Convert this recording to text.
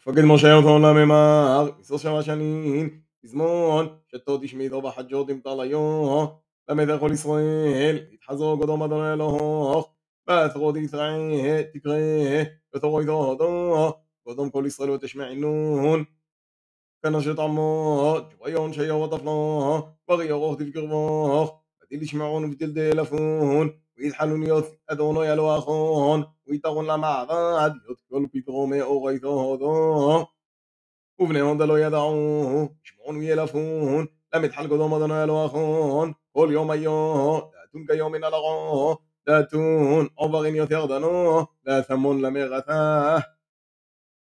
ופקד משה אותו לממר, מסוף שבע שנים, פזמון, שתו תשמידו בחדשות עם תליו, למד כל ישראל, יתחזו קדום אדון אלוהוך, ואתרו תקרא, תקרא, ותורו איתו הודו, קדום כל ישראל ותשמענון, كنشط عمود ويون شيء وطفلون وغيروه تفكرون بدل يسمعون بدل ديلفون ويتحلون يوث أدون يلو أخون ويتغون لمع بعد يذكر بيتغوم أغيثه ذو وبنيهم دلو يدعوه يسمعون ويلفون لم يتحلقوا دوم أدون يلو أخون كل يوم أيوه داتون كيوم نلغوه داتون أبغين يثيغدنوه لا ثمون لم يغثاه